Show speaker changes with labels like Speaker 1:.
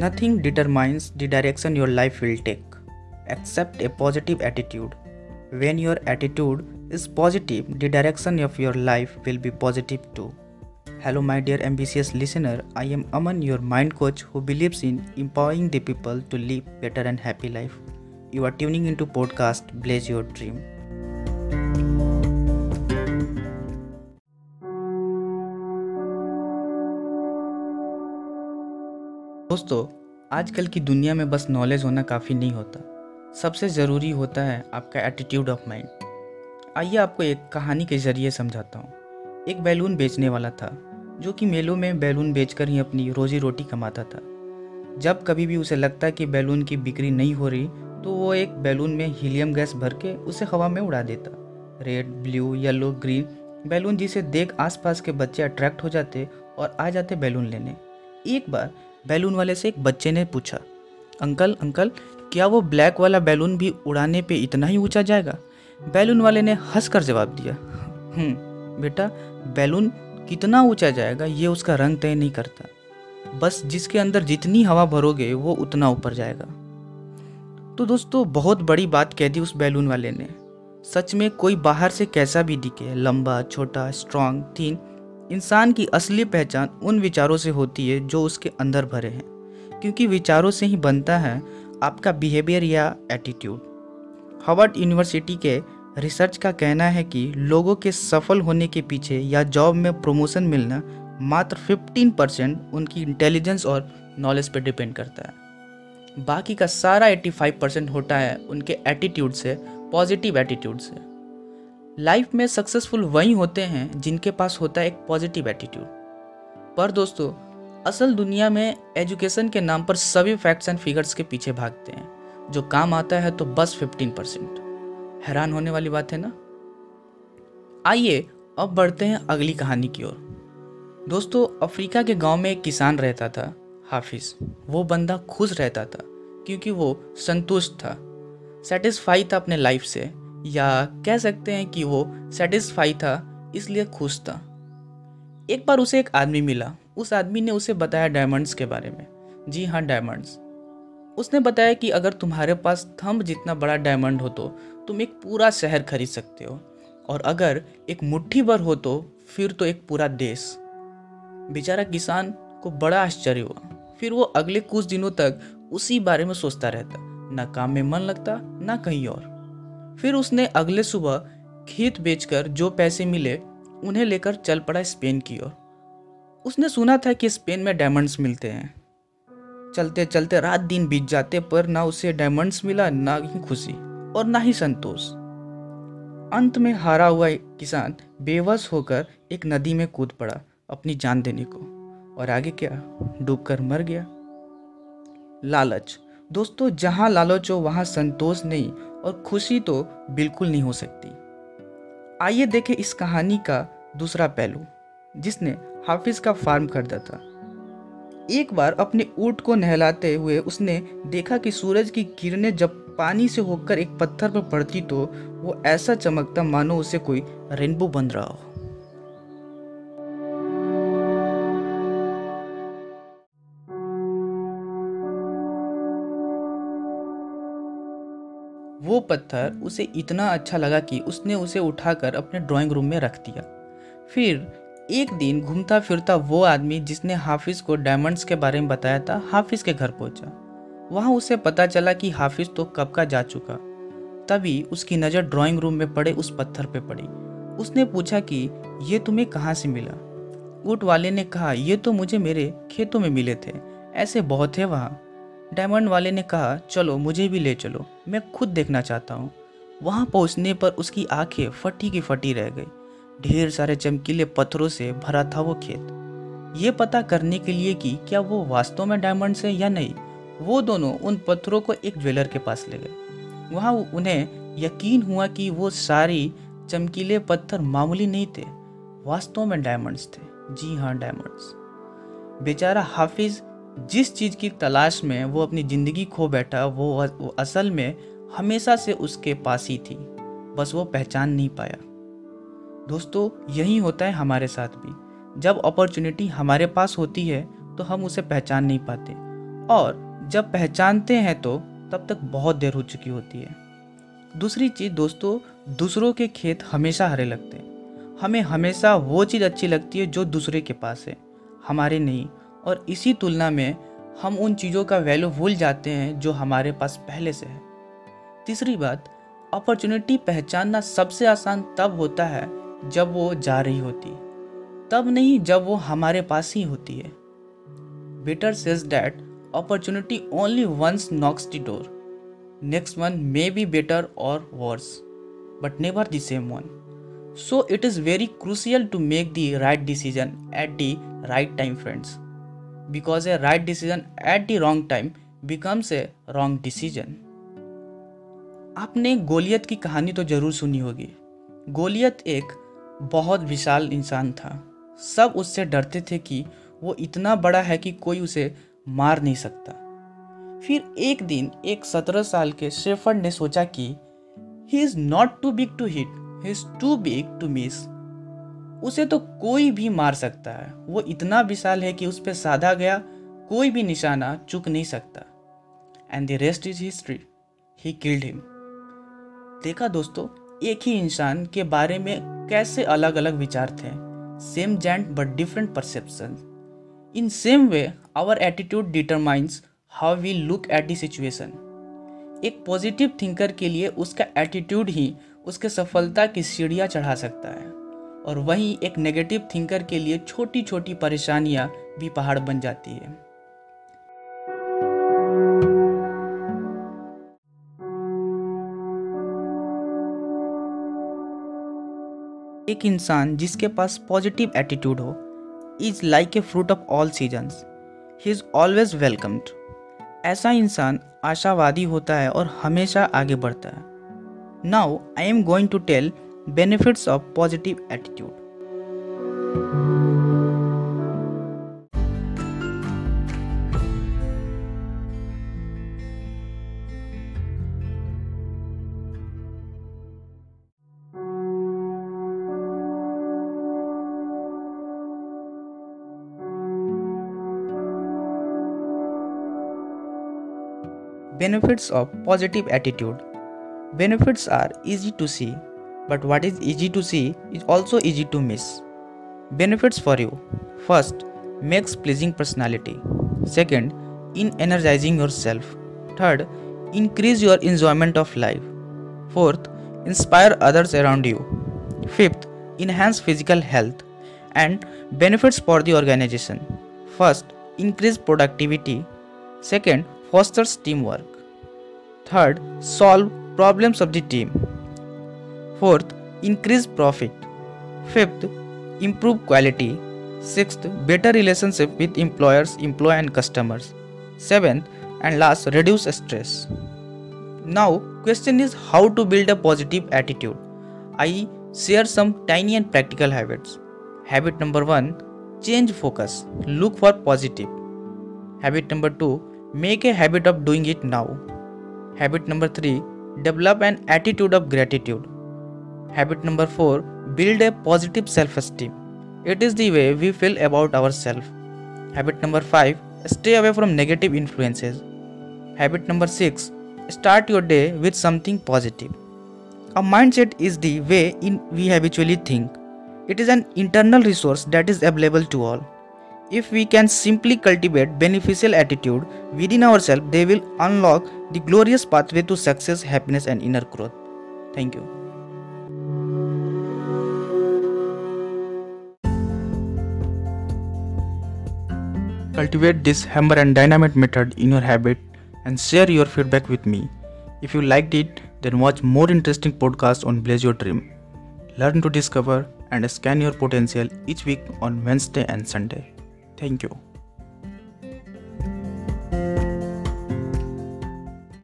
Speaker 1: Nothing determines the direction your life will take except a positive attitude. When your attitude is positive, the direction of your life will be positive too. Hello, my dear ambitious listener. I am Aman, your mind coach who believes in empowering the people to live better and happy life. You are tuning into podcast Blaze Your Dream. दोस्तों आजकल की दुनिया में बस knowledge होना काफ़ी नहीं होता। सबसे ज़रूरी होता है आपका एटीट्यूड ऑफ़ माइंड आइए आपको एक कहानी के ज़रिए समझाता हूँ। एक बैलून बेचने वाला था, जो कि मेलों में बैलून बेचकर ही अपनी रोजी रोटी कमाता था। जब कभी भी उसे लगता कि बैलून की बिक्री नहीं हो रही तो वो एक बैलून में हीलियम गैस भर के उसे हवा में उड़ा देता। Red, blue, yellow, green, balloon जिसे देख आसपास के बच्चे अट्रैक्ट हो जाते और आ जाते बैलून लेने। एक बार बैलून वाले से एक बच्चे ने पूछा, अंकल अंकल, क्या वो ब्लैक वाला बैलून भी उड़ाने पे इतना ही ऊँचा जाएगा? बैलून वाले ने हंसकर जवाब दिया हम्म बेटा, बैलून कितना ऊँचा जाएगा ये उसका रंग तय नहीं करता। बस जिसके अंदर जितनी हवा भरोगे वो उतना ऊपर जाएगा। तो दोस्तों, बहुत बड़ी बात कह दी उस बैलून वाले ने। सच में कोई बाहर से कैसा भी दिखे, लंबा, छोटा स्ट्रांग थीन इंसान की असली पहचान उन विचारों से होती है जो उसके अंदर भरे हैं। क्योंकि विचारों से ही बनता है आपका बिहेवियर या एटीट्यूड हार्वर्ड यूनिवर्सिटी के रिसर्च का कहना है कि लोगों के सफल होने के पीछे या जॉब में प्रमोशन मिलना मात्र 15 परसेंट उनकी इंटेलिजेंस और नॉलेज पर डिपेंड करता है। बाकी का सारा 85 परसेंट होता है उनके एटीट्यूड से पॉजिटिव एटीट्यूड से। लाइफ में सक्सेसफुल वही होते हैं जिनके पास होता है एक पॉजिटिव एटीट्यूड पर दोस्तों, असल दुनिया में एजुकेशन के नाम पर सभी फैक्ट्स एंड फिगर्स के पीछे भागते हैं। जो काम आता है तो बस 15 परसेंट हैरान होने वाली बात है ना? आइए, अब बढ़ते हैं अगली कहानी की ओर। दोस्तों, अफ्रीका के गाँव में एक किसान रहता था, हाफिज। वो बंदा खुश रहता था, क्योंकि वो संतुष्ट था। सेटिस्फाई था अपने लाइफ से। या कह सकते हैं कि वो सेटिस्फाई था, इसलिए खुश था। एक बार उसे एक आदमी मिला। उस आदमी ने उसे बताया डायमंड्स के बारे में। जी हाँ डायमंड्स उसने बताया कि अगर तुम्हारे पास थंब जितना बड़ा डायमंड हो तो तुम एक पूरा शहर खरीद सकते हो। और अगर एक मुट्ठी भर हो तो फिर तो एक पूरा देश। बेचारा किसान को बड़ा आश्चर्य हुआ। फिर वो अगले कुछ दिनों तक उसी बारे में सोचता रहता। ना काम में मन लगता, ना कहीं और। फिर उसने अगले सुबह खेत बेचकर जो पैसे मिले, उन्हें लेकर चल पड़ा स्पेन की ओर। उसने सुना था कि स्पेन में डायमंड्स मिलते हैं। चलते चलते रात दिन बीत जाते पर ना उसे डायमंड्स मिला, ना ही खुशी और ना ही संतोष। अंत में हारा हुआ किसान बेवस होकर एक नदी में कूद पड़ा अपनी जान देने को और आगे क्या? डूबकर मर गया। लालच। दोस्तों, जहाँ लालच हो, वहाँ संतोष नहीं और खुशी तो बिल्कुल नहीं हो सकती। आइए देखें इस कहानी का दूसरा पहलू, जिसने हाफिज का फार्म खरीदा था। एक बार अपने ऊँट को नहलाते हुए उसने देखा कि सूरज की किरणें जब पानी से होकर एक पत्थर पर पड़ती तो वो ऐसा चमकता मानो उसे कोई रेनबो बन रहा हो। वो पत्थर उसे इतना अच्छा लगा कि उसने उसे उठाकर अपने ड्राइंग रूम में रख दिया। फिर एक दिन घूमता फिरता वो आदमी जिसने हाफिज़ को डायमंड्स के बारे में बताया था, हाफिज़ के घर पहुँचा। वहाँ उसे पता चला कि हाफिज़ तो कब का जा चुका। तभी उसकी नज़र ड्राइंग रूम में पड़े उस पत्थर पे पड़ी। उसने पूछा कि, ये तुम्हें कहाँ से मिला? ऊट वाले ने कहा, ये तो मुझे मेरे खेतों में मिले थे। ऐसे बहुत है वहाँ। डायमंड वाले ने कहा, चलो, मुझे भी ले चलो। मैं खुद देखना चाहता हूँ। वहाँ पहुँचने पर उसकी आँखें फटी की फटी रह गई। ढेर सारे चमकीले पत्थरों से भरा था वो खेत। ये पता करने के लिए कि क्या वो वास्तव में डायमंड है या नहीं, वो दोनों उन पत्थरों को एक ज्वेलर के पास ले गए। वहाँ उन्हें यकीन हुआ कि वो सारी चमकीले पत्थर मामूली नहीं थे, वास्तव में डायमंड्स थे। जी हाँ डायमंड्स। बेचारा हाफिज़ जिस चीज़ की तलाश में वो अपनी ज़िंदगी खो बैठा वो, असल में हमेशा से उसके पास ही थी। बस वो पहचान नहीं पाया। दोस्तों यही होता है हमारे साथ भी। जब अपॉर्चुनिटी हमारे पास होती है तो हम उसे पहचान नहीं पाते। और जब पहचानते हैं तो तब तक बहुत देर हो चुकी होती है। दूसरी चीज़ दोस्तों दूसरों के खेत हमेशा हरे लगते हैं। हमें हमेशा वो चीज़ अच्छी लगती है जो दूसरे के पास है। हमारे नहीं और इसी तुलना में हम उन चीज़ों का वैल्यू भूल जाते हैं जो हमारे पास पहले से है। तीसरी बात अपॉर्चुनिटी पहचानना सबसे आसान तब होता है जब वो जा रही होती तब नहीं जब वो हमारे पास ही होती है। Better says that opportunity only once knocks the door next one may be better और worse but never the same one So it is very crucial to make the right decision at the right time, friends. Because a right decision at the wrong time becomes a wrong decision. आपने Goliath की कहानी तो ज़रूर सुनी होगी। गोलियत एक बहुत विशाल इंसान था। सब उससे डरते थे कि वो इतना बड़ा है कि कोई उसे मार नहीं सकता। फिर एक दिन एक सत्रह साल के शेफर्ड ने सोचा कि he is not too big to hit he is too big to miss उसे तो कोई भी मार सकता है। वो इतना विशाल है कि उस पर साधा गया, कोई भी निशाना चुक नहीं सकता। And the rest is history he killed him देखा दोस्तों, एक ही इंसान के बारे में कैसे अलग अलग विचार थे। Same giant but different perception in same way our attitude determines how we look at the situation एक पॉजिटिव थिंकर के लिए उसका एटीट्यूड ही उसके सफलता की सीढ़ियाँ चढ़ा सकता है। और वहीं एक नेगेटिव थिंकर के लिए छोटी छोटी परेशानियाँ भी पहाड़ बन जाती है। एक इंसान जिसके पास पॉजिटिव एटीट्यूड हो is like a fruit of all seasons he is always welcomed ऐसा इंसान आशावादी होता है और हमेशा आगे बढ़ता है। Now I am going to tell benefits of positive attitude. Benefits of positive attitude Benefits are easy to see, but what is easy to see is also easy to miss. Benefits for you First, makes pleasing personality. Second, in energizing yourself. Third, increase your enjoyment of life. Fourth, inspire others around you. Fifth, enhance physical health. And benefits for the organization. First, increase productivity. Second, fosters teamwork. Third, solve problems of the team. Fourth, increase profit. Fifth, improve quality. Sixth, better relationship with employers, employee and customers. Seventh, and last, reduce stress. Now, question is how to build a positive attitude. I share some tiny and practical habits. Habit number 1, change focus. Look for positive. Habit number 2, make a habit of doing it now. Habit number 3, Develop an attitude of gratitude. Habit number 4 Build a positive self esteem. It is the way we feel about ourselves. Habit number 5 Stay away from negative influences. Habit number 6 Start your day with something positive. A mindset is the way in we habitually think. It is an internal resource that is available to all. If we can simply cultivate beneficial attitude within ourselves, they will unlock the glorious pathway to success, happiness, and inner growth. Thank you. Cultivate this hammer and dynamite method in your habit and share your feedback with me. If you liked it, then watch more interesting podcasts on Blaze Your Dream. Learn to discover and scan your potential each week on Wednesday and Sunday. Thank you.